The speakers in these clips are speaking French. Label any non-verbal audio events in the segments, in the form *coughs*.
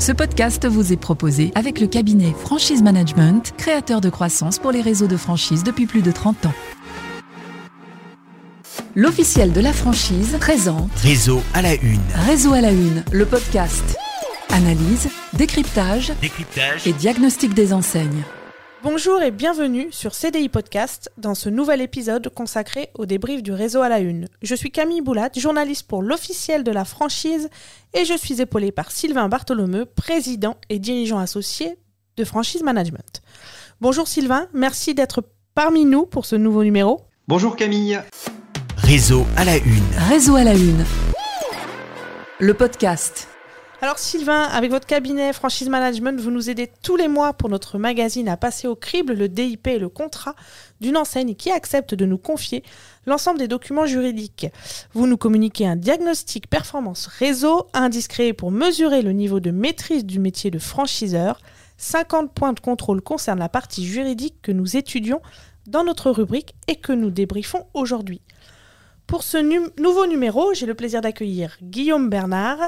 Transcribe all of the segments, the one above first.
Ce podcast vous est proposé avec le cabinet Franchise Management, créateur de croissance pour les réseaux de franchise depuis plus de 30 ans. L'officiel de la franchise présente Réseau à la une. Réseau à la une, le podcast. Analyse, décryptage Décryptage. et diagnostic des enseignes. Bonjour et bienvenue sur CDI Podcast dans ce nouvel épisode consacré au débrief du réseau à la une. Je suis Camille Boulat, journaliste pour l'officiel de la franchise et je suis épaulée par Sylvain Bartholomeu, président et dirigeant associé de Franchise Management. Bonjour Sylvain, merci d'être parmi nous pour ce nouveau numéro. Bonjour Camille. Réseau à la une. Réseau à la une. Le podcast. Alors Sylvain, avec votre cabinet Franchise Management, vous nous aidez tous les mois pour notre magazine à passer au crible le DIP et le contrat d'une enseigne qui accepte de nous confier l'ensemble des documents juridiques. Vous nous communiquez un diagnostic performance réseau indiscret pour mesurer le niveau de maîtrise du métier de franchiseur. 50 points de contrôle concernent la partie juridique que nous étudions dans notre rubrique et que nous débriefons aujourd'hui. Pour ce nu- nouveau numéro, j'ai le plaisir d'accueillir Guillaume Bernard,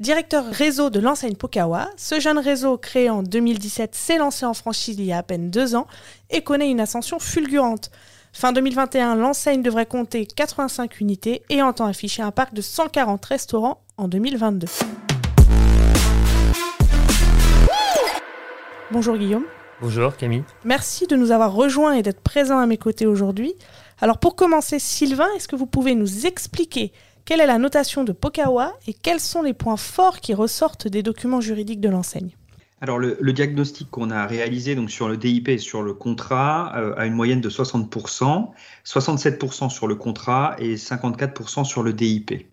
directeur réseau de l'enseigne Pokawa. Ce jeune réseau créé en 2017 s'est lancé en franchise il y a à peine deux ans et connaît une ascension fulgurante. Fin 2021, l'enseigne devrait compter 85 unités et entend afficher un parc de 140 restaurants en 2022. Bonjour Guillaume. Bonjour Camille. Merci de nous avoir rejoints et d'être présent à mes côtés aujourd'hui. Alors pour commencer, Sylvain, est-ce que vous pouvez nous expliquer quelle est la notation de Pokawa et quels sont les points forts qui ressortent des documents juridiques de l'enseigne? Alors le, diagnostic qu'on a réalisé donc sur le DIP et sur le contrat euh, a une moyenne de 60%, 67% sur le contrat et 54% sur le DIP.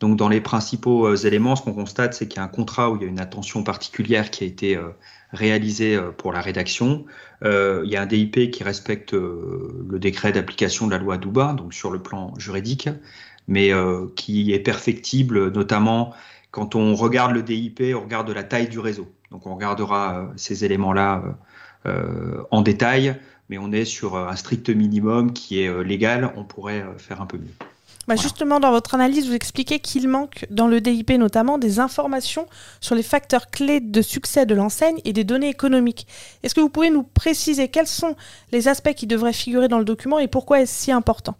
Donc dans les principaux euh, éléments, ce qu'on constate, c'est qu'il y a un contrat où il y a une attention particulière qui a été euh, réalisée euh, pour la rédaction. Il y a un DIP qui respecte le décret d'application de la loi Douba, donc sur le plan juridique, mais qui est perfectible, notamment quand on regarde le DIP, on regarde la taille du réseau. Donc on regardera ces éléments-là en détail, mais on est sur un strict minimum qui est légal. On pourrait faire un peu mieux. Bah, Voilà. Justement, dans votre analyse, vous expliquez qu'il manque dans le DIP notamment des informations sur les facteurs clés de succès de l'enseigne et des données économiques. Est-ce que vous pouvez nous préciser quels sont les aspects qui devraient figurer dans le document et pourquoi est-ce si important?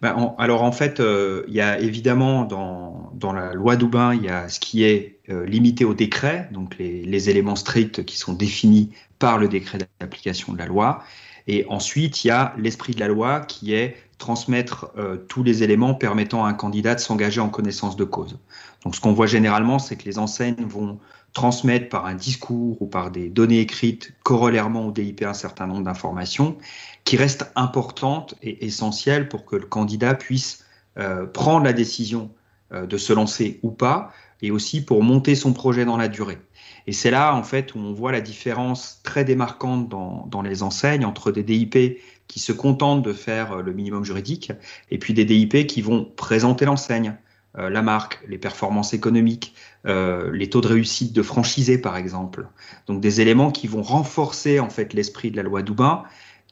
Ben, en- alors en fait, euh, il y a évidemment dans, dans la loi Doubin, il y a ce qui est euh, limité au décret, donc les, les éléments stricts qui sont définis par le décret d'application de la loi. Et ensuite, il y a l'esprit de la loi qui est transmettre euh, tous les éléments permettant à un candidat de s'engager en connaissance de cause. Donc ce qu'on voit généralement, c'est que les enseignes vont transmettre par un discours ou par des données écrites corollairement au DIP un certain nombre d'informations qui restent importantes et essentielles pour que le candidat puisse euh, prendre la décision euh, de se lancer ou pas, et aussi pour monter son projet dans la durée. Et c'est là, en fait, où on voit la différence très démarquante dans, dans les enseignes entre des DIP qui se contentent de faire euh, le minimum juridique, et puis des DIP qui vont présenter l'enseigne, euh, la marque, les performances économiques, euh, les taux de réussite de franchisés, par exemple. Donc des éléments qui vont renforcer, en fait, l'esprit de la loi Doubin,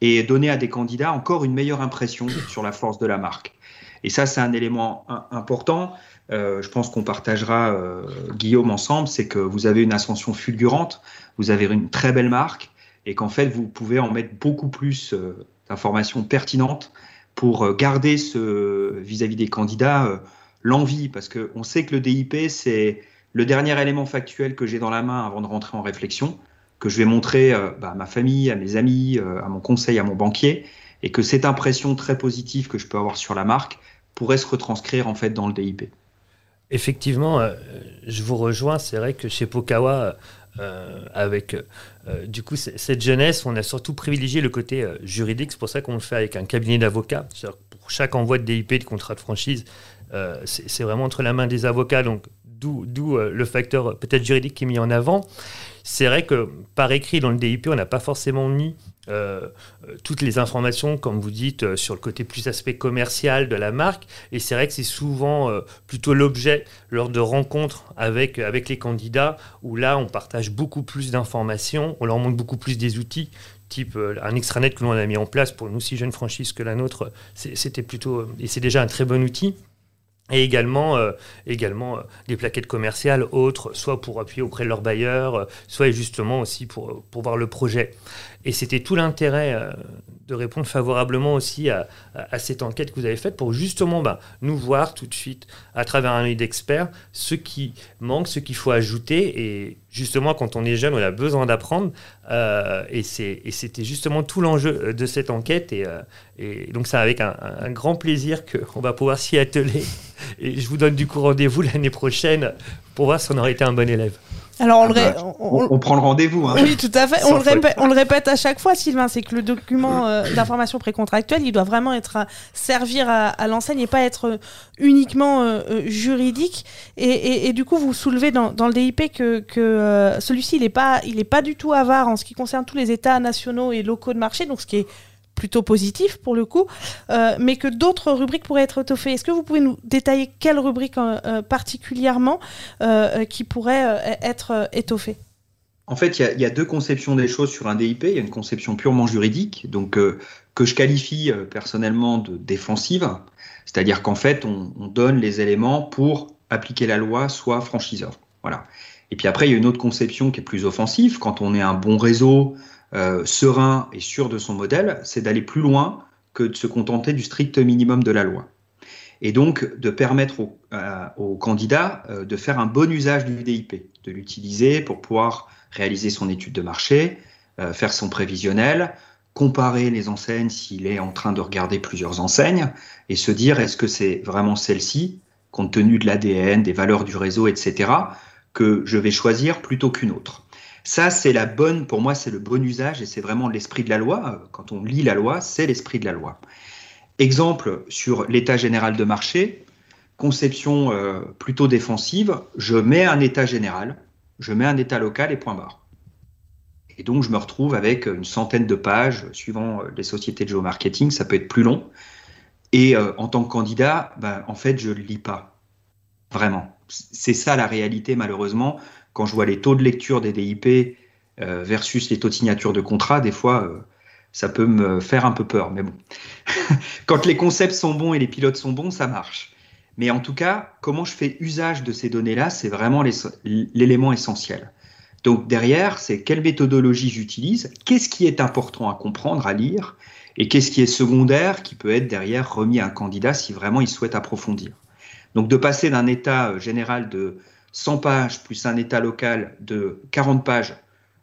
et donner à des candidats encore une meilleure impression sur la force de la marque. Et ça, c'est un élément important. Je pense qu'on partagera, Guillaume, ensemble, c'est que vous avez une ascension fulgurante, vous avez une très belle marque, et qu'en fait, vous pouvez en mettre beaucoup plus d'informations pertinentes pour euh, garder ce vis-à-vis des candidats euh, l'envie, parce qu'on sait que le DIP, c'est le dernier élément factuel que j'ai dans la main avant de rentrer en réflexion que je vais montrer euh, bah, à ma famille, à mes amis, à mon conseil, à mon banquier, et que cette impression très positive que je peux avoir sur la marque pourrait se retranscrire en fait dans le DIP. Effectivement, je vous rejoins. C'est vrai que chez Pokawa, avec euh, du coup cette jeunesse, on a surtout privilégié le côté euh, juridique. C'est pour ça qu'on le fait avec un cabinet d'avocats. Pour chaque envoi de DIP, de contrat de franchise, euh, c'est vraiment entre la main des avocats. Donc d'où euh, le facteur euh, peut-être juridique qui est mis en avant. C'est vrai que par écrit dans le DIP, on n'a pas forcément mis euh, euh, toutes les informations, comme vous dites, euh, sur le côté plus aspect commercial de la marque. Et c'est vrai que c'est souvent plutôt l'objet lors de rencontres avec, avec les candidats, où là, on partage beaucoup plus d'informations, on leur montre beaucoup plus des outils, type un extranet que l'on a mis en place pour une aussi jeune franchise que la nôtre. C'était plutôt, et c'est déjà un très bon outil. Et également, euh, également euh, des plaquettes commerciales autres, soit pour appuyer auprès de leurs bailleurs, euh, soit justement aussi pour, pour voir le projet. Et c'était tout l'intérêt de répondre favorablement aussi à, à, cette enquête que vous avez faite pour justement bah, nous voir tout de suite à travers un œil d'expert ce qui manque, ce qu'il faut ajouter. Et justement, quand on est jeune, on a besoin d'apprendre. et c'était justement tout l'enjeu de cette enquête. Et donc, c'est avec un, un grand plaisir qu'on va pouvoir s'y atteler. Et je vous donne du coup rendez-vous l'année prochaine pour voir si on aurait été un bon élève. Alors on, ah bah, on, prend le rendez-vous. Hein. Oui, tout à fait. On le, répète, on le, répète, à chaque fois, Sylvain, c'est que le document euh, d'information précontractuelle, il doit vraiment être à, servir à, l'enseigne et pas être uniquement euh, euh, juridique. Et, et, du coup, vous soulevez dans, dans le DIP que, que celui-ci, il n'est pas, il pas du tout avare en ce qui concerne tous les États nationaux et locaux de marché, donc ce qui est plutôt positif pour le coup, euh, mais que d'autres rubriques pourraient être étoffées. Est-ce que vous pouvez nous détailler quelles rubriques euh, euh, particulièrement qui pourraient être étoffées en fait, il y, a deux conceptions des choses sur un DIP. Il y a une conception purement juridique, donc que je qualifie personnellement de défensive, c'est-à-dire qu'en fait, on, on, donne les éléments pour appliquer la loi, soit franchiseur. Voilà. Et puis après, il y a une autre conception qui est plus offensive. Quand on est un bon réseau, euh, serein et sûr de son modèle, c'est d'aller plus loin que de se contenter du strict minimum de la loi. Et donc de permettre aux au euh, candidats euh, de faire un bon usage du DIP, de l'utiliser pour pouvoir réaliser son étude de marché, faire son prévisionnel, comparer les enseignes s'il est en train de regarder plusieurs enseignes et se dire est-ce que c'est vraiment celle-ci, compte tenu de l'ADN, des valeurs du réseau, etc., que je vais choisir plutôt qu'une autre. Ça, c'est la bonne, pour moi, c'est le bon usage et c'est vraiment l'esprit de la loi. Quand on lit la loi, c'est l'esprit de la loi. Exemple sur l'état général de marché, conception euh, plutôt défensive, je mets un état général, je mets un état local et point barre. Et donc, je me retrouve avec une centaine de pages, suivant euh, les sociétés de géomarketing, ça peut être plus long. Et euh, en tant que candidat, ben, en fait, je ne le lis pas. Vraiment. C'est ça la réalité, malheureusement quand je vois les taux de lecture des DIP euh, versus les taux de signature de contrat, des fois, euh, ça peut me faire un peu peur. Mais bon, *laughs* quand les concepts sont bons et les pilotes sont bons, ça marche. Mais en tout cas, comment je fais usage de ces données-là, c'est vraiment l'élément essentiel. Donc derrière, c'est quelle méthodologie j'utilise, qu'est-ce qui est important à comprendre, à lire, et qu'est-ce qui est secondaire, qui peut être derrière remis à un candidat si vraiment il souhaite approfondir. Donc de passer d'un état euh, général de 100 pages plus un état local de 40 pages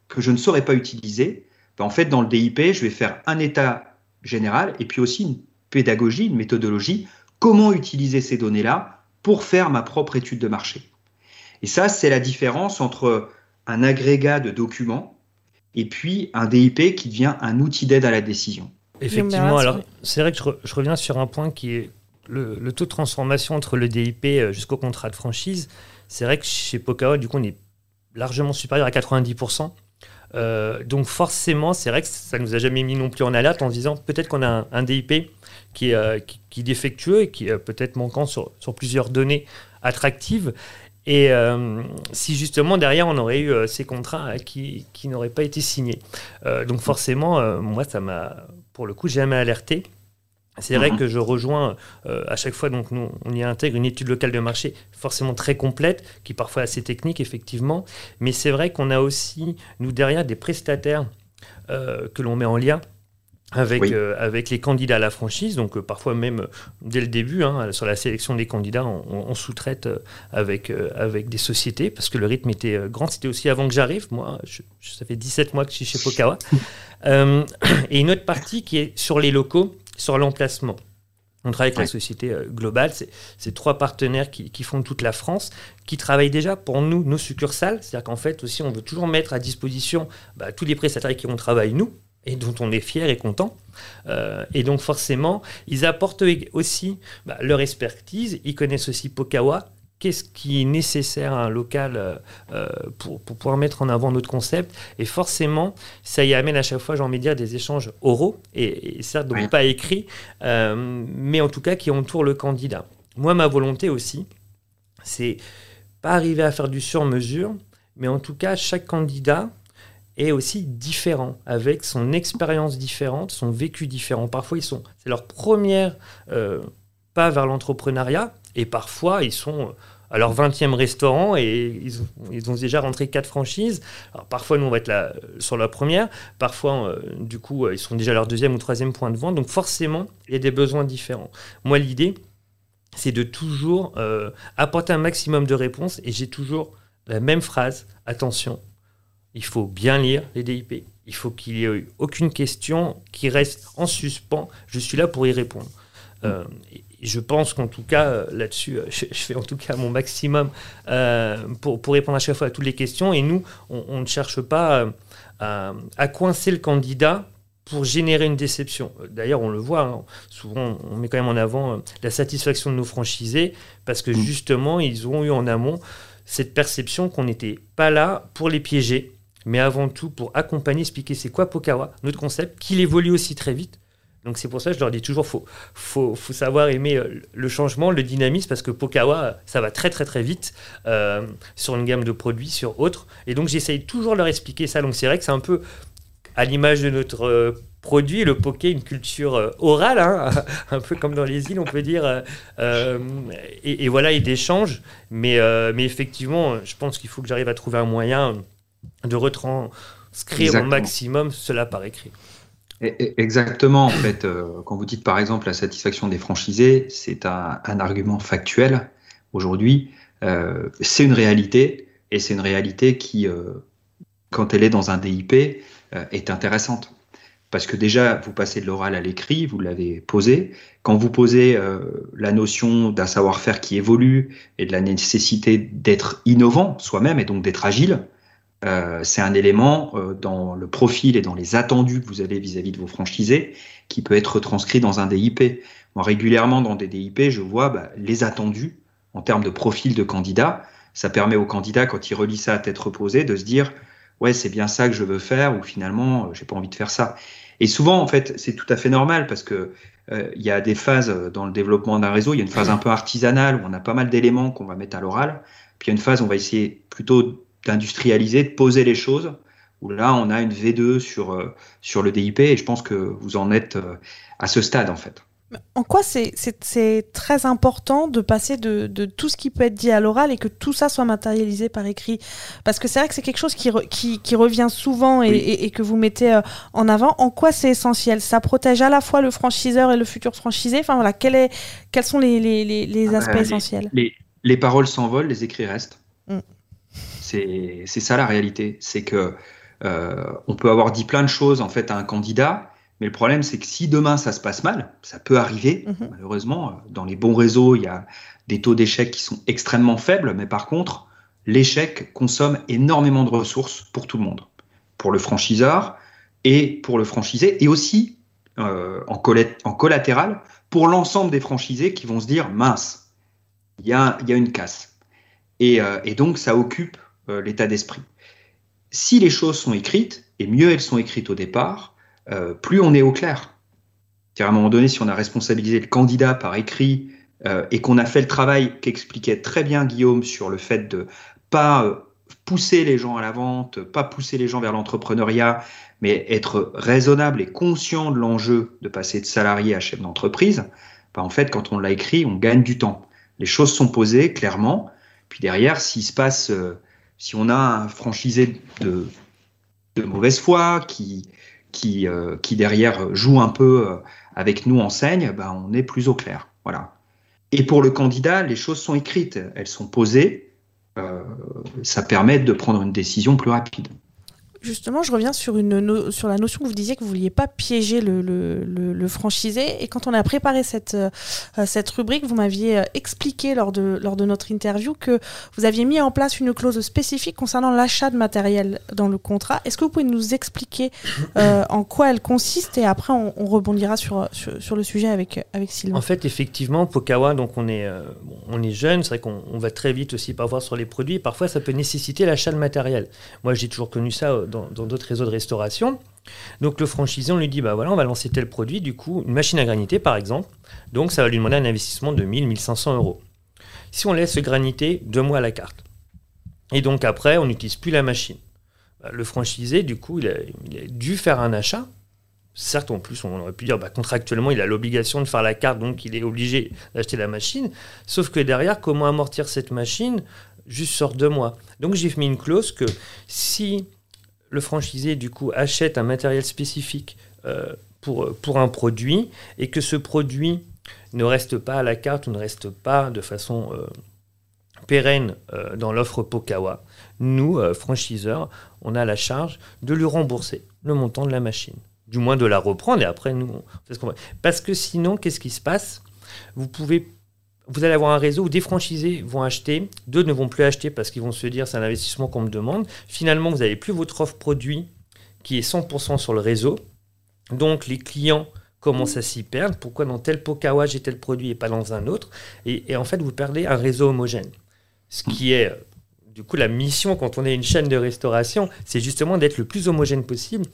que je ne saurais pas utiliser, ben, en fait, dans le DIP, je vais faire un état général et puis aussi une pédagogie, une méthodologie, comment utiliser ces données-là pour faire ma propre étude de marché. Et ça, c'est la différence entre un agrégat de documents et puis un DIP qui devient un outil d'aide à la décision. Effectivement, alors c'est vrai que je, reviens sur un point qui est le, le, taux de transformation entre le DIP euh, jusqu'au contrat de franchise. C'est vrai que chez Pokawa, du coup, on est largement supérieur à 90%. Euh, donc forcément, c'est vrai que ça nous a jamais mis non plus en alerte en disant peut-être qu'on a un, DIP qui est, euh, qui, défectueux et qui est peut-être manquant sur, sur, plusieurs données attractives. Et euh, si justement derrière on aurait eu ces contrats qui, qui n'auraient pas été signés. donc forcément, moi ça m'a pour le coup jamais alerté. C'est vrai mhm. que je rejoins euh, à chaque fois, donc nous, on y intègre une étude locale de marché forcément très complète, qui est parfois assez technique, effectivement. Mais c'est vrai qu'on a aussi, nous, derrière, des prestataires euh, que l'on met en lien avec, euh, avec les candidats à la franchise. Donc parfois même dès le début, hein, sur la sélection des candidats, on, sous-traite avec, avec des sociétés parce que le rythme était grand. C'était aussi avant que j'arrive. Moi, ça fait 17 mois que je suis chez Pokawa. *laughs* et une autre partie qui est sur les locaux sur l'emplacement. On travaille avec la société euh, globale, c'est trois partenaires qui, font toute la France, qui travaillent déjà pour nous, nos succursales. C'est-à-dire qu'en fait aussi, on veut toujours mettre à disposition bah, tous les prestataires qui ont travaillé nous et dont on est fier et content. Euh, et donc forcément, ils apportent aussi bah, leur expertise. Ils connaissent aussi Pokawa, qu'est-ce qui est nécessaire à un local euh, euh, pour, pouvoir mettre en avant notre concept. Et forcément, ça y amène à chaque fois, j'ai envie de dire, des échanges oraux, et, certes, donc pas écrits, euh, mais en tout cas qui entourent le candidat. Moi, ma volonté aussi, c'est pas arriver à faire du sur-mesure, mais en tout cas, chaque candidat est aussi différent, avec son expérience différente, son vécu différent. Parfois, ils sont, c'est leur première vers l'entrepreneuriat et parfois ils sont à leur 20e restaurant et ils, ont déjà rentré quatre franchises. Alors parfois, nous, on va être là euh, sur la première. Parfois, euh, du coup, euh, ils sont déjà leur deuxième ou troisième point de vente. Donc forcément, il y a des besoins différents. Moi, l'idée, c'est de toujours apporter un maximum de réponses et j'ai toujours la même phrase. Attention, il faut bien lire les DIP. Il faut qu'il n'y ait aucune question qui reste en suspens. Je suis là pour y répondre. Je pense qu'en tout cas, euh, là-dessus, euh, *laughs* je, fais en tout cas mon maximum pour, pour, répondre à chaque fois à toutes les questions. Et nous, on, ne cherche pas à, coincer le candidat pour générer une déception. D'ailleurs, on le voit, hein, souvent on met quand même en avant la satisfaction de nos franchisés, parce que mmh. justement, ils ont eu en amont cette perception qu'on n'était pas là pour les piéger, mais avant tout pour accompagner, expliquer c'est quoi Pokawa, notre concept, qu'il évolue aussi très vite. Donc c'est pour ça que je leur dis toujours, faut, faut, faut savoir aimer euh, le changement, le dynamisme, parce que Pokawa, ça va très très très vite euh, sur une gamme de produits, sur autres. Et donc j'essaye toujours de leur expliquer ça. Donc c'est vrai que c'est un peu à l'image de notre euh, produit, le poké, une culture orale, hein, *laughs* un peu comme dans les îles, on peut dire, et, voilà, et d'échange. Mais, mais effectivement, je pense qu'il faut que j'arrive à trouver un moyen de retranscrire au maximum cela par écrit. Exactement, en fait, euh, quand vous dites par exemple la satisfaction des franchisés, c'est un, argument factuel aujourd'hui. Euh, c'est une réalité et c'est une réalité qui, euh, quand elle est dans un DIP, est intéressante. Parce que déjà, vous passez de l'oral à l'écrit, vous l'avez posé. Quand vous posez la notion d'un savoir-faire qui évolue et de la nécessité d'être innovant soi-même et donc d'être agile, euh, c'est un élément euh, dans le profil et dans les attendus que vous avez vis-à-vis de vos franchisés qui peut être transcrit dans un DIP. Moi, régulièrement dans des DIP, je vois bah, les attendus en termes de profil de candidat. Ça permet au candidat, quand il relit ça à tête reposée, de se dire ouais, c'est bien ça que je veux faire ou finalement, euh, j'ai pas envie de faire ça. Et souvent, en fait, c'est tout à fait normal parce que il y a des phases dans le développement d'un réseau. Il y a une phase un peu artisanale où on a pas mal d'éléments qu'on va mettre à l'oral. Puis il y a une phase où on va essayer plutôt d'industrialiser, de poser les choses, où là, on a une V2 sur, euh, sur le DIP, et je pense que vous en êtes euh, à ce stade, en fait. En quoi c'est très important de passer de, de, tout ce qui peut être dit à l'oral et que tout ça soit matérialisé par écrit? Parce que c'est vrai que c'est quelque chose qui, qui, qui, revient souvent et, et, que vous mettez euh, en avant. En quoi c'est essentiel? Ça protège à la fois le franchiseur et le futur franchisé? Enfin voilà, quel est, quels sont les, les, les, aspects essentiels? les, les, paroles s'envolent, les écrits restent. Mm. C'est ça la réalité. C'est que euh, on peut avoir dit plein de choses en fait à un candidat, mais le problème c'est que si demain ça se passe mal, ça peut arriver. Mhm. Malheureusement, dans les bons réseaux, il y a des taux d'échec qui sont extrêmement faibles, mais par contre, l'échec consomme énormément de ressources pour tout le monde, pour le franchiseur et pour le franchisé, et aussi euh, en, en collatéral pour l'ensemble des franchisés qui vont se dire mince, il y a, y a une casse. Et, euh, et donc ça occupe euh, l'état d'esprit. Si les choses sont écrites, et mieux elles sont écrites au départ, euh, plus on est au clair. à un moment donné, si on a responsabilisé le candidat par écrit euh, et qu'on a fait le travail qu'expliquait très bien Guillaume sur le fait de pas pousser les gens à la vente, pas pousser les gens vers l'entrepreneuriat, mais être raisonnable et conscient de l'enjeu de passer de salarié à chef d'entreprise, bah, en fait, quand on l'a écrit, on gagne du temps. Les choses sont posées clairement. Puis derrière, s'il se passe si on a un franchisé de, mauvaise foi qui, qui, euh, qui derrière joue un peu euh, avec nous enseigne, ben on est plus au clair. Voilà. Et pour le candidat, les choses sont écrites, elles sont posées. Euh, ça permet de prendre une décision plus rapide. Justement, je reviens sur, la notion que vous disiez que vous ne vouliez pas piéger le, franchisé. Et quand on a préparé cette, euh, rubrique, vous m'aviez euh, expliqué lors de, notre interview que vous aviez mis en place une clause spécifique concernant l'achat de matériel dans le contrat. Est-ce que vous pouvez nous expliquer euh, en quoi elle consiste Et après, on, rebondira sur, le sujet avec, Sylvain. En fait, effectivement, Pokawa, donc on est, on est jeune. C'est vrai qu'on va très vite aussi parfois sur les produits. Parfois, ça peut nécessiter l'achat de matériel. Moi, j'ai toujours connu ça dans d'autres réseaux de restauration. Donc le franchisé, on lui dit, bah voilà, on va lancer tel produit, du coup, une machine à graniter par exemple. Donc ça va lui demander un investissement de 1000-1500 euros. Si on laisse graniter deux mois à la carte, et donc après, on n'utilise plus la machine. Bah, le franchisé, du coup, il a, dû faire un achat Certes, en plus, on aurait pu dire bah, contractuellement, il a l'obligation de faire la carte, donc il est obligé d'acheter la machine. Sauf que derrière, comment amortir cette machine? Juste sur deux mois Donc j'ai mis une clause que si le franchisé, du coup, achète un matériel spécifique euh, pour, un produit et que ce produit ne reste pas à la carte ou ne reste pas de façon euh, pérenne euh, dans l'offre Pokawa, nous, franchiseurs, on a la charge de lui rembourser le montant de la machine. Du moins de la reprendre et après nous ce qu'on Parce que sinon, qu'est-ce qui se passe? Vous pouvez vous allez avoir un réseau où des franchisés vont acheter, deux ne vont plus acheter parce qu'ils vont se dire c'est un investissement qu'on me demande. Finalement, vous n'avez plus votre offre produit qui est 100% sur le réseau. Donc les clients commencent à s'y perdre. Pourquoi dans tel Pokawa j'ai tel produit et pas dans un autre? Et, et, en fait, vous perdez un réseau homogène. Ce qui est du coup la mission quand on est une chaîne de restauration, c'est justement d'être le plus homogène possible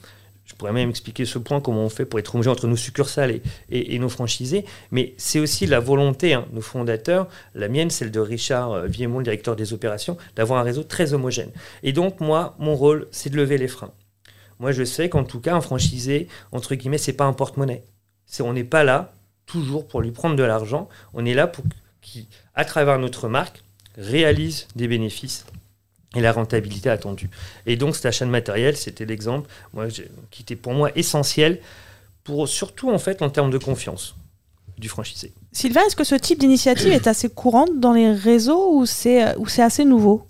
je pourrais même expliquer ce point, comment on fait pour être homogène entre nos succursales et, nos franchisés. Mais c'est aussi la volonté, hein, nos fondateurs, la mienne, celle de Richard euh, Viemont, le directeur des opérations, d'avoir un réseau très homogène. Et donc, moi, mon rôle, c'est de lever les freins. Moi, je sais qu'en tout cas, un franchisé, entre guillemets, c'est pas un porte-monnaie. on n'est pas là toujours pour lui prendre de l'argent. On est là pour qu'à travers notre marque, réalise des bénéfices et la rentabilité attendue. Et donc cet achat de matériel, c'était l'exemple qui était pour moi essentiel, pour, surtout en fait en termes de confiance du franchisé. Sylvain, est-ce que ce type d'initiative est assez courante dans les réseaux ou c'est, ou c'est assez nouveau?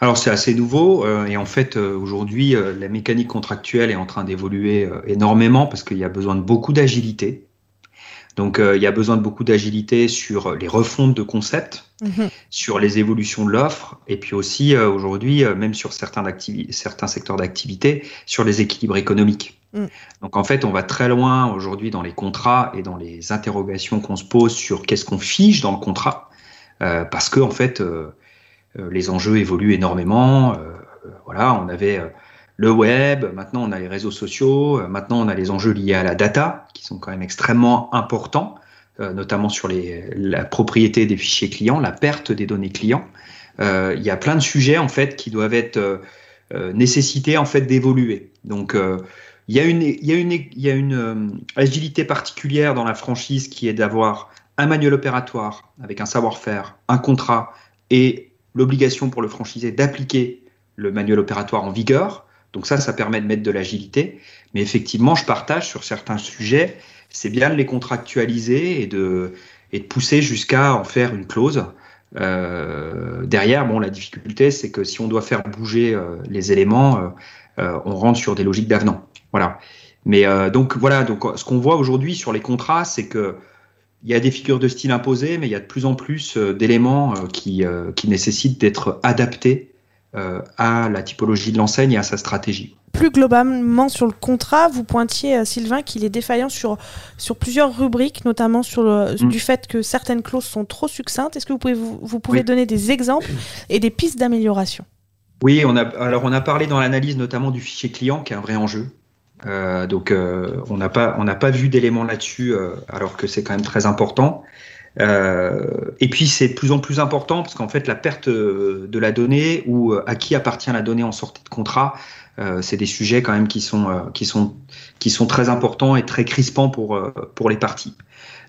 Alors c'est assez nouveau euh, et en fait euh, aujourd'hui euh, la mécanique contractuelle est en train d'évoluer énormément parce qu'il y a besoin de beaucoup d'agilité. Donc il y a besoin de beaucoup d'agilité sur les refontes de concepts, Mhm. sur les évolutions de l'offre et puis aussi euh, aujourd'hui, euh, même sur certains, certains secteurs d'activité, sur les équilibres économiques. Mm. Donc en fait, on va très loin aujourd'hui dans les contrats et dans les interrogations qu'on se pose sur qu'est-ce qu'on fiche dans le contrat, euh, parce que en fait, les enjeux évoluent énormément. voilà, on avait le web, maintenant on a les réseaux sociaux, maintenant on a les enjeux liés à la data, qui sont quand même extrêmement importants. Euh, notamment sur la propriété des fichiers clients, la perte des données clients. Euh, il y a plein de sujets en fait qui doivent être euh, nécessités en fait d'évoluer. Donc il y a une agilité particulière dans la franchise qui est d'avoir un manuel opératoire avec un savoir-faire, un contrat et l'obligation pour le franchisé d'appliquer le manuel opératoire en vigueur. Donc ça, ça permet de mettre de l'agilité. Mais effectivement, je partage sur certains sujets c'est bien de les contractualiser et de, et de pousser jusqu'à en faire une clause. Euh, derrière, bon, la difficulté, c'est que si on doit faire bouger euh, les éléments, euh, on rentre sur des logiques d'avenant. Voilà. Mais donc voilà, donc ce qu'on voit aujourd'hui sur les contrats, c'est que il y a des figures de style imposées, mais il y a de plus en plus d'éléments qui, qui nécessitent d'être adaptés à la typologie de l'enseigne et à sa stratégie plus globalement sur le contrat, vous pointiez, euh, Sylvain, qu'il est défaillant sur, sur plusieurs rubriques, notamment sur le, mm. du fait que certaines clauses sont trop succinctes. Est-ce que vous pouvez, vous, pouvez donner des exemples et des pistes d'amélioration? Oui, on a, alors on a parlé dans l'analyse notamment du fichier client, qui est un vrai enjeu. Euh, donc euh, on n'a pas, on pas vu d'éléments là-dessus, alors que c'est quand même très important. Et puis c'est de plus en plus important parce qu'en fait la perte de la donnée ou à qui appartient la donnée en sortie de contrat, euh, c'est des sujets quand même qui sont, euh, qui, sont, qui sont très importants et très crispants pour, euh, pour les parties.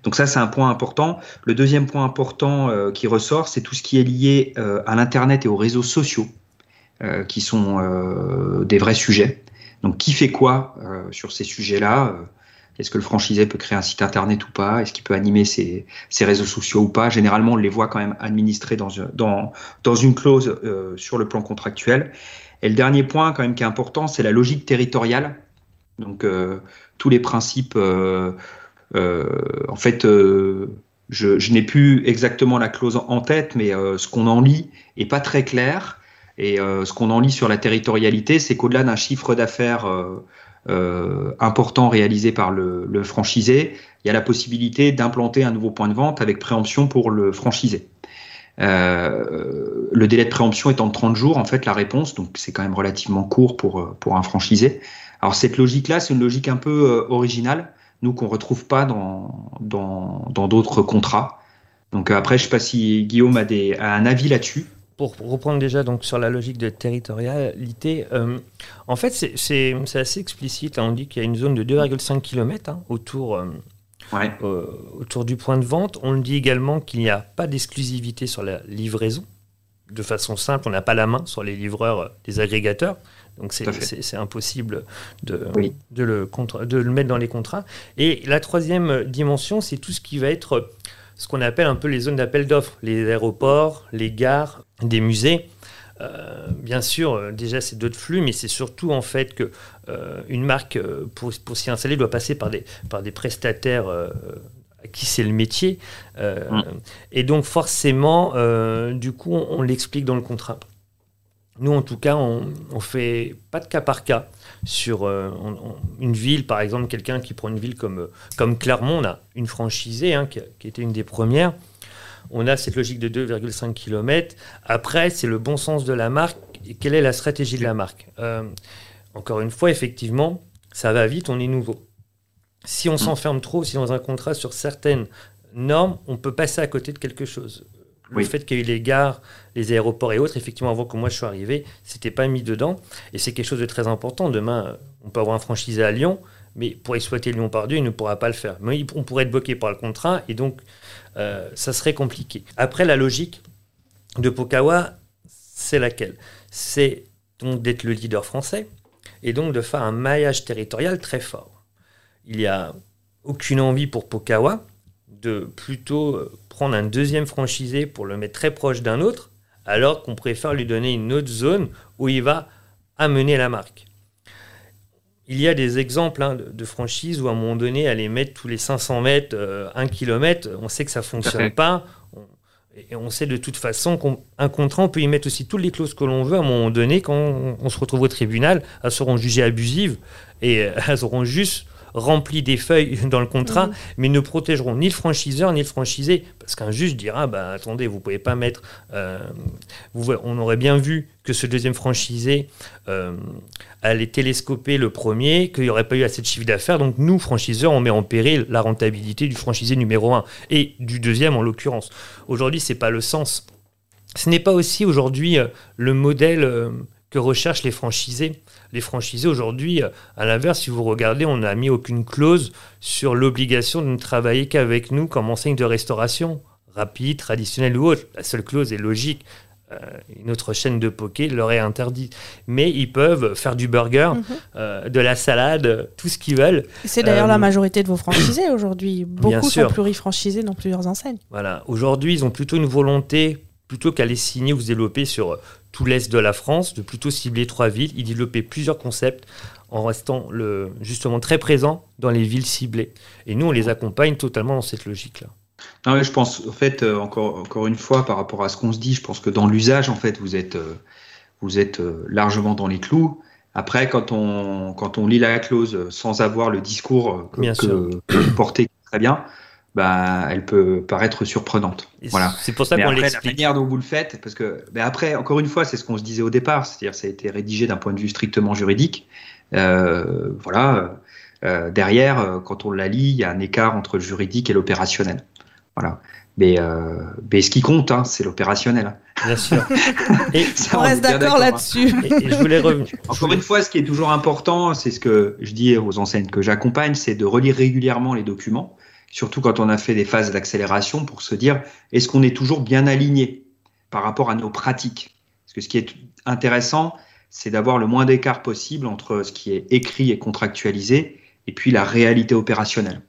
Donc ça, c'est un point important. Le deuxième point important qui ressort, c'est tout ce qui est lié à l'Internet et aux réseaux sociaux, qui sont des vrais sujets. Donc qui fait quoi sur ces sujets-là? Est-ce que le franchisé peut créer un site Internet ou pas Est-ce qu'il peut animer ses, réseaux sociaux ou pas Généralement, on les voit quand même administrés dans, une clause sur le plan contractuel. Et le dernier point, quand même, qui est important, c'est la logique territoriale. Donc, euh, tous les principes, euh, euh, en fait, je, n'ai plus exactement la clause en tête, mais ce qu'on en lit est pas très clair. Et ce qu'on en lit sur la territorialité, c'est qu'au-delà d'un chiffre d'affaires important réalisé par le, franchisé, il y a la possibilité d'implanter un nouveau point de vente avec préemption pour le franchisé. Euh, le délai de préemption étant de 30 jours, en fait, la réponse, donc c'est quand même relativement court pour, euh, un franchisé. Alors cette logique-là, c'est une logique un peu euh, originale, nous qu'on retrouve pas dans dans d'autres contrats. Donc après, je sais pas si Guillaume a, des, a un avis là-dessus. Pour reprendre déjà donc sur la logique de territorialité, euh, en fait, c'est assez explicite. on dit qu'il y a une zone de 2,5 km hein, autour, euh, euh, autour du point de vente. On dit également qu'il n'y a pas d'exclusivité sur la livraison. De façon simple, on n'a pas la main sur les livreurs des agrégateurs. Donc c'est impossible de, de, le de le mettre dans les contrats. Et la troisième dimension, c'est tout ce qui va être ce qu'on appelle un peu les zones d'appel d'offres, les aéroports, les gares, des musées. Euh, bien sûr, euh, déjà c'est d'autres flux, mais c'est surtout en fait que euh, une marque pour, pour s'y installer doit passer par des, par des prestataires à qui c'est le métier, mm. et donc forcément, du coup, on l'explique dans le contrat. Nous, en tout cas, on ne fait pas de cas par cas. Sur euh, une ville, par exemple, quelqu'un qui prend une ville comme, comme Clermont, on a une franchisée hein, qui, était une des premières. On a cette logique de 2,5 km. Après, c'est le bon sens de la marque quelle est la stratégie de la marque? Euh, encore une fois, effectivement, ça va vite, on est nouveau. Si on s'enferme trop, si dans un contrat sur certaines normes, on peut passer à côté de quelque chose. Le fait qu'il y ait eu les gares, les aéroports et autres, effectivement, avant que moi je sois arrivé, c'était pas mis dedans. Et c'est quelque chose de très important. Demain, on peut avoir un franchisé à Lyon, mais pour exploiter Lyon par Dieu, il ne pourra pas le faire. Mais on pourrait être bloqué par le contrat et donc euh, ça serait compliqué. Après, la logique de Pokawa, c'est laquelle? C'est donc d'être le leader français et donc de faire un maillage territorial très fort. Il n'y a aucune envie pour Pokawa de plutôt euh, prendre un deuxième franchisé pour le mettre très proche d'un autre, alors qu'on préfère lui donner une autre zone où il va amener la marque. Il y a des exemples hein, de, franchises où à un moment donné, aller mettre tous les 500 mètres, 1 euh, km, on sait que ça ne fonctionne pas. et on sait de toute façon qu'un contrat, on peut y mettre aussi toutes les clauses que l'on veut. À un moment donné, quand on, se retrouve au tribunal, elles seront jugées abusives et elles auront juste rempli des feuilles *laughs* dans le contrat, mais ne protégeront ni le franchiseur ni le franchisé. Parce qu'un juge dira bah, attendez, vous ne pouvez pas mettre. Euh, on aurait bien vu que ce deuxième franchisé euh, allait télescoper le premier, qu'il n'y aurait pas eu assez de chiffre d'affaires. Donc, nous, franchiseurs, on met en péril la rentabilité du franchisé numéro un et du deuxième en l'occurrence. Aujourd'hui, ce n'est pas le sens. Ce n'est pas aussi aujourd'hui euh, le modèle que recherchent les franchisés les franchisés aujourd'hui, à l'inverse, si vous regardez, on n'a mis aucune clause sur l'obligation de ne travailler qu'avec nous comme enseigne de restauration, rapide, traditionnelle ou autre. La seule clause est logique. Euh, une autre chaîne de poké leur est interdite. Mais ils peuvent faire du burger, mhm. euh, de la salade, tout ce qu'ils veulent. C'est d'ailleurs la euh, majorité de vos franchisés aujourd'hui. *coughs* Beaucoup sont plurifranchisés dans plusieurs enseignes. Voilà. Aujourd'hui, ils ont plutôt une volonté, plutôt qu'à les signer ou se développer sur tout l'est de la France, de plutôt cibler trois villes, y développer plusieurs concepts en restant le, justement très présent dans les villes ciblées. Et nous, on les accompagne totalement dans cette logique-là. Non, je pense, en fait, euh, encore, encore une fois, par rapport à ce qu'on se dit, je pense que dans l'usage, en fait, vous êtes, euh, vous êtes euh, largement dans les clous. Après, quand on, quand on lit la clause sans avoir le discours que, que, que vous *coughs* portez très bien, bah, elle peut paraître surprenante. voilà. C'est pour ça qu'on l'explique. La manière dont vous le faites, parce que, mais après, encore une fois, c'est ce qu'on se disait au départ, c'est-à-dire ça a été rédigé d'un point de vue strictement juridique. Euh, voilà. Euh, derrière, euh, quand on la lit, il y a un écart entre le juridique et l'opérationnel. Voilà. Mais, euh, mais ce qui compte, hein, c'est l'opérationnel. Bien sûr. *laughs* Et on reste d'accord hein. là-dessus. Et, je voulais revenir. Encore une fois, ce qui est toujours important, c'est ce que je dis aux enseignes que j'accompagne, c'est de relire régulièrement les documents surtout quand on a fait des phases d'accélération, pour se dire est-ce qu'on est toujours bien aligné par rapport à nos pratiques? Parce que ce qui est intéressant, c'est d'avoir le moins d'écart possible entre ce qui est écrit et contractualisé et puis la réalité opérationnelle.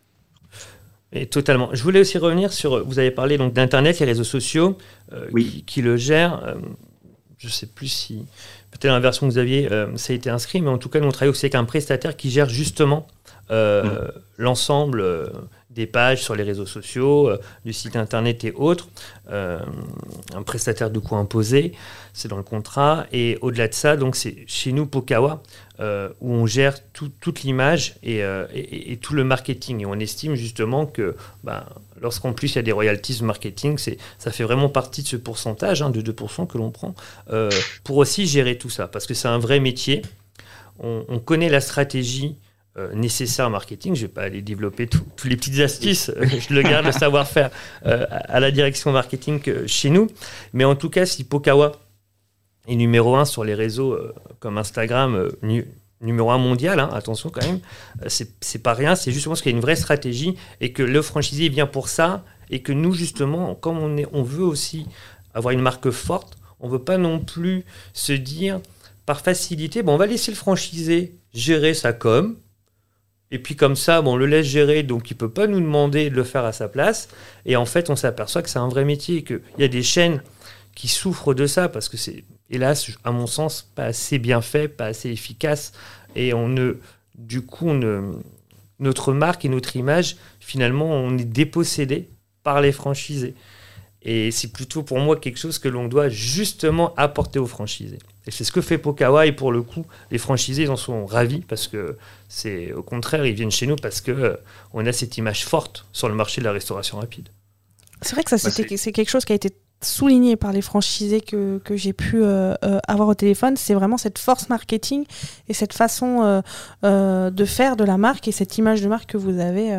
Et totalement. Je voulais aussi revenir sur, vous avez parlé donc d'internet, les réseaux sociaux, euh, qui, le gèrent. Euh, je ne sais plus si peut-être dans la version que vous aviez, euh, ça a été inscrit, mais en tout cas, nous on travaille aussi avec un prestataire qui gère justement mmh. l'ensemble des pages sur les réseaux sociaux, euh, du site internet et autres. Euh, un prestataire de coût imposé, c'est dans le contrat. Et au-delà de ça, donc c'est chez nous Pokawa euh, où on gère toute l'image et, tout le marketing. Et on estime justement que ben, lorsqu'en plus il y a des royalties marketing, ça fait vraiment partie de ce pourcentage hein, de 2% que l'on prend pour aussi gérer tout ça. Parce que c'est un vrai métier. On connaît la stratégie euh, nécessaires en marketing. Je ne vais pas aller développer tous les petites astuces. *laughs* je le garde le savoir-faire à la direction marketing chez nous. Mais en tout cas, si Pokawa est numéro un sur les réseaux comme Instagram, numéro un mondial, hein, attention quand même, c'est pas rien. C'est justement parce qu'il y a une vraie stratégie et que le franchisé vient pour ça et que nous, justement, comme on, est, on veut aussi avoir une marque forte, on ne veut pas non plus se dire par facilité, bon, on va laisser le franchisé gérer sa com. Et puis comme ça, bon, on le laisse gérer, donc il ne peut pas nous demander de le faire à sa place. Et en fait, on s'aperçoit que c'est un vrai métier, qu'il y a des chaînes qui souffrent de ça, parce que c'est, hélas, à mon sens, pas assez bien fait, pas assez efficace. Et on ne, du coup, on notre marque et notre image, finalement, on est dépossédé par les franchisés. Et c'est plutôt pour moi quelque chose que l'on doit justement apporter aux franchisés. Et c'est ce que fait Pokawa et pour le coup, les franchisés en sont ravis parce que c'est au contraire, ils viennent chez nous parce que euh, on a cette image forte sur le marché de la restauration rapide. C'est vrai que ça bah, c'est quelque chose qui a été souligné par les franchisés que, que j'ai pu euh, euh, avoir au téléphone, c'est vraiment cette force marketing et cette façon euh, de faire de la marque et cette image de marque que vous avez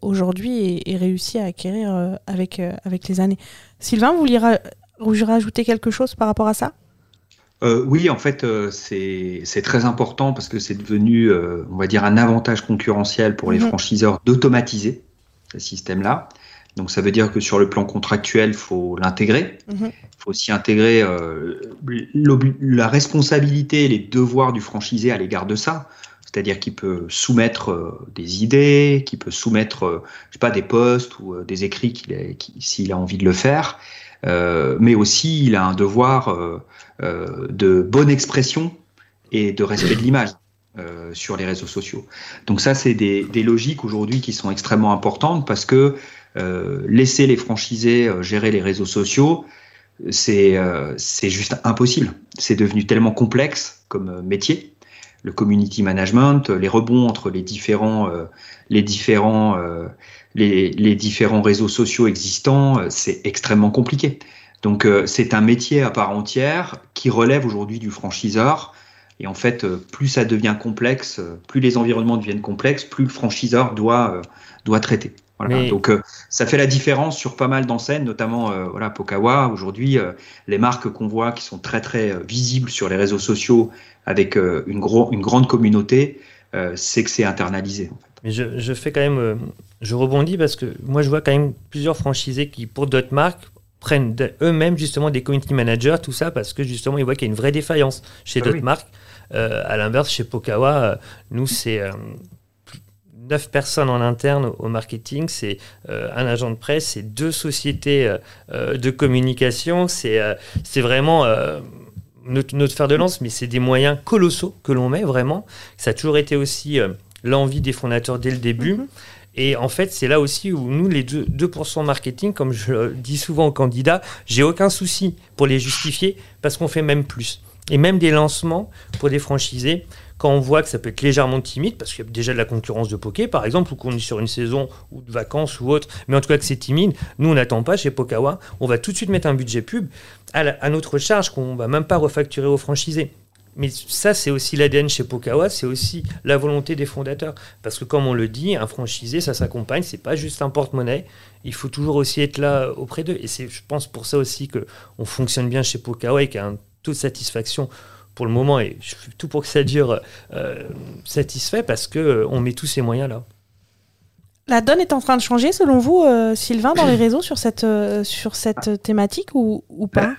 aujourd'hui et, réussi à acquérir avec, avec les années. Sylvain, vous vouliez, rajouter quelque chose par rapport à ça? Oui, en fait, c'est très important parce que c'est devenu, on va dire, un avantage concurrentiel pour les mhm. franchiseurs d'automatiser ce système-là. Donc ça veut dire que sur le plan contractuel, il faut l'intégrer. Mhm. Il faut aussi intégrer euh, la responsabilité et les devoirs du franchisé à l'égard de ça. C'est-à-dire qu'il peut soumettre euh, des idées, qu'il peut soumettre, euh, je sais pas, des posts ou des écrits s'il a envie de le faire. mais aussi, il a un devoir de bonne expression et de respect de l'image. sur les réseaux sociaux. Donc ça, c'est des, des logiques aujourd'hui qui sont extrêmement importantes parce que euh, laisser les franchisés euh, gérer les réseaux sociaux, c'est euh, c'est juste impossible. C'est devenu tellement complexe comme métier. Le community management, les rebonds entre les différents, les différents, les, les, différents réseaux sociaux existants, c'est extrêmement compliqué. Donc c'est un métier à part entière qui relève aujourd'hui du franchiseur. Et en fait, plus ça devient complexe, plus les environnements deviennent complexes, plus le franchiseur doit, doit traiter. Donc euh, ça fait la différence sur pas mal d'enseignes, notamment euh, voilà Pokawa. Aujourd'hui, euh, les marques qu'on voit qui sont très très visibles sur les réseaux sociaux avec une, une grande communauté, c'est que c'est internalisé. Mais je, je, fais quand même, je rebondis parce que moi je vois quand même plusieurs franchisés qui pour d'autres marques prennent eux-mêmes justement des community managers, tout ça parce que justement ils voient qu'il y a une vraie défaillance chez ah d'autres marques. à l'inverse, chez Pokawa, nous c'est 9 personnes en interne au marketing, c'est euh, un agent de presse, c'est deux sociétés euh, euh, de communication, c'est vraiment notre, notre, fer de lance, mais c'est des moyens colossaux que l'on met vraiment. Ça a toujours été aussi l'envie des fondateurs dès le début. Mm-hmm. Et en fait, c'est là aussi où nous, les 2%, 2 marketing, comme je le dis souvent aux candidats, j'ai aucun souci pour les justifier parce qu'on fait même plus. Et même des lancements pour des franchisés, quand on voit que ça peut être légèrement timide, parce qu'il y a déjà de la concurrence de poké, par exemple, ou qu'on est sur une saison ou de vacances ou autre, mais en tout cas que c'est timide, nous on n'attend pas chez Pokawa, on va tout de suite mettre un budget pub à, notre charge qu'on va même pas refacturer aux franchisés. Mais ça, c'est aussi l'ADN chez Pokawa, c'est aussi la volonté des fondateurs. Parce que comme on le dit, un franchisé, ça s'accompagne, c'est pas juste un porte-monnaie. Il faut toujours aussi être là auprès d'eux. Et c'est, je pense, pour ça aussi qu'on fonctionne bien chez Pokawa et qu'il y a un taux de satisfaction pour le moment, et je fais tout pour que ça dure, euh, satisfait parce qu'on euh, on met tous ces moyens-là. La donne est en train de changer, selon vous, euh, Sylvain, dans les *coughs* réseaux sur cette, sur cette thématique ou, ou pas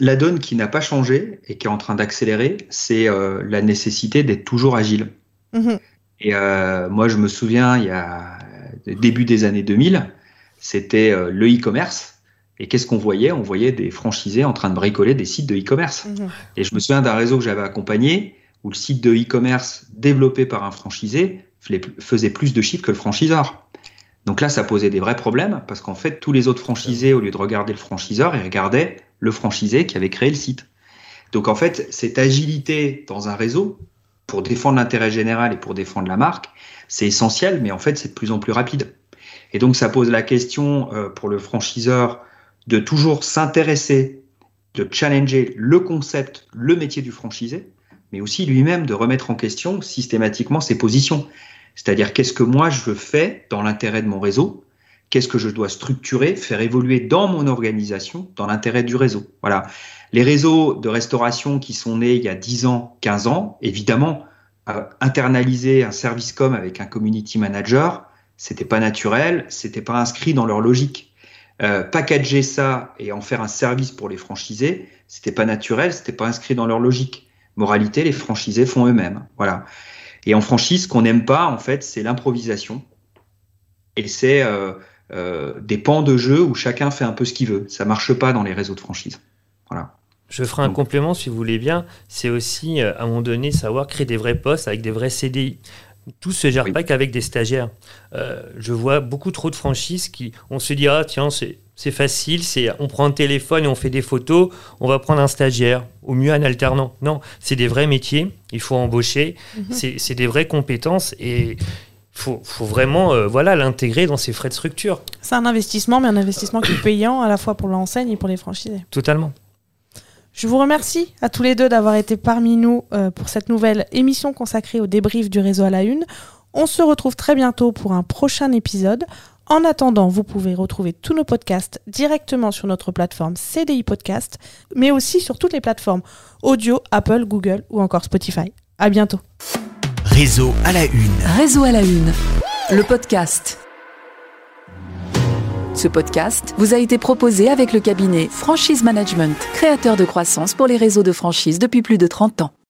la, donne qui n'a pas changé et qui est en train d'accélérer, c'est la nécessité d'être toujours agile. Mhm. Et moi, je me souviens, il y a début des années 2000, c'était le e-commerce. Et qu'est-ce qu'on voyait? On voyait des franchisés en train de bricoler des sites de e-commerce. Mhm. Et je me souviens d'un réseau que j'avais accompagné où le site de e-commerce développé par un franchisé faisait plus de chiffres que le franchiseur. Donc là, ça posait des vrais problèmes parce qu'en fait, tous les autres franchisés, au lieu de regarder le franchiseur, ils regardaient le franchisé qui avait créé le site. Donc en fait, cette agilité dans un réseau pour défendre l'intérêt général et pour défendre la marque, c'est essentiel, mais en fait, c'est de plus en plus rapide. Et donc, ça pose la question euh, pour le franchiseur de toujours s'intéresser, de challenger le concept, le métier du franchisé, mais aussi lui-même de remettre en question systématiquement ses positions. C'est-à-dire qu'est-ce que moi je fais dans l'intérêt de mon réseau, qu'est-ce que je dois structurer, faire évoluer dans mon organisation dans l'intérêt du réseau? Voilà. Les réseaux de restauration qui sont nés il y a 10 ans, 15 ans, évidemment, euh, internaliser un service com avec un community manager, c'était pas naturel, c'était pas inscrit dans leur logique. Euh, packager ça et en faire un service pour les franchisés, c'était pas naturel, c'était pas inscrit dans leur logique. Moralité, les franchisés font eux-mêmes. Voilà. Et en franchise, ce qu'on n'aime pas, en fait, c'est l'improvisation. Et c'est euh, euh, des pans de jeu où chacun fait un peu ce qu'il veut. Ça marche pas dans les réseaux de franchise. Voilà. Je ferai un complément si vous voulez bien. C'est aussi, à un moment donné, savoir créer des vrais postes avec des vrais CDI. Tout se gère pas qu'avec des stagiaires. Euh, je vois beaucoup trop de franchises qui, on se dit, ah tiens, c'est facile, c'est on prend un téléphone et on fait des photos, on va prendre un stagiaire, au mieux un alternant. Non, c'est des vrais métiers, il faut embaucher, mhm. c'est des vraies compétences et faut, faut vraiment euh, voilà l'intégrer dans ses frais de structure. C'est un investissement, mais un investissement qui est payant à la fois pour l'enseigne et pour les franchisés. Totalement. Je vous remercie à tous les deux d'avoir été parmi nous euh, pour cette nouvelle émission consacrée au débrief du réseau à la une. On se retrouve très bientôt pour un prochain épisode. En attendant, vous pouvez retrouver tous nos podcasts directement sur notre plateforme CDI Podcast, mais aussi sur toutes les plateformes audio, Apple, Google ou encore Spotify. À bientôt. Réseau à la une. Réseau à la une. Le podcast. Ce podcast vous a été proposé avec le cabinet Franchise Management, créateur de croissance pour les réseaux de franchise depuis plus de 30 ans.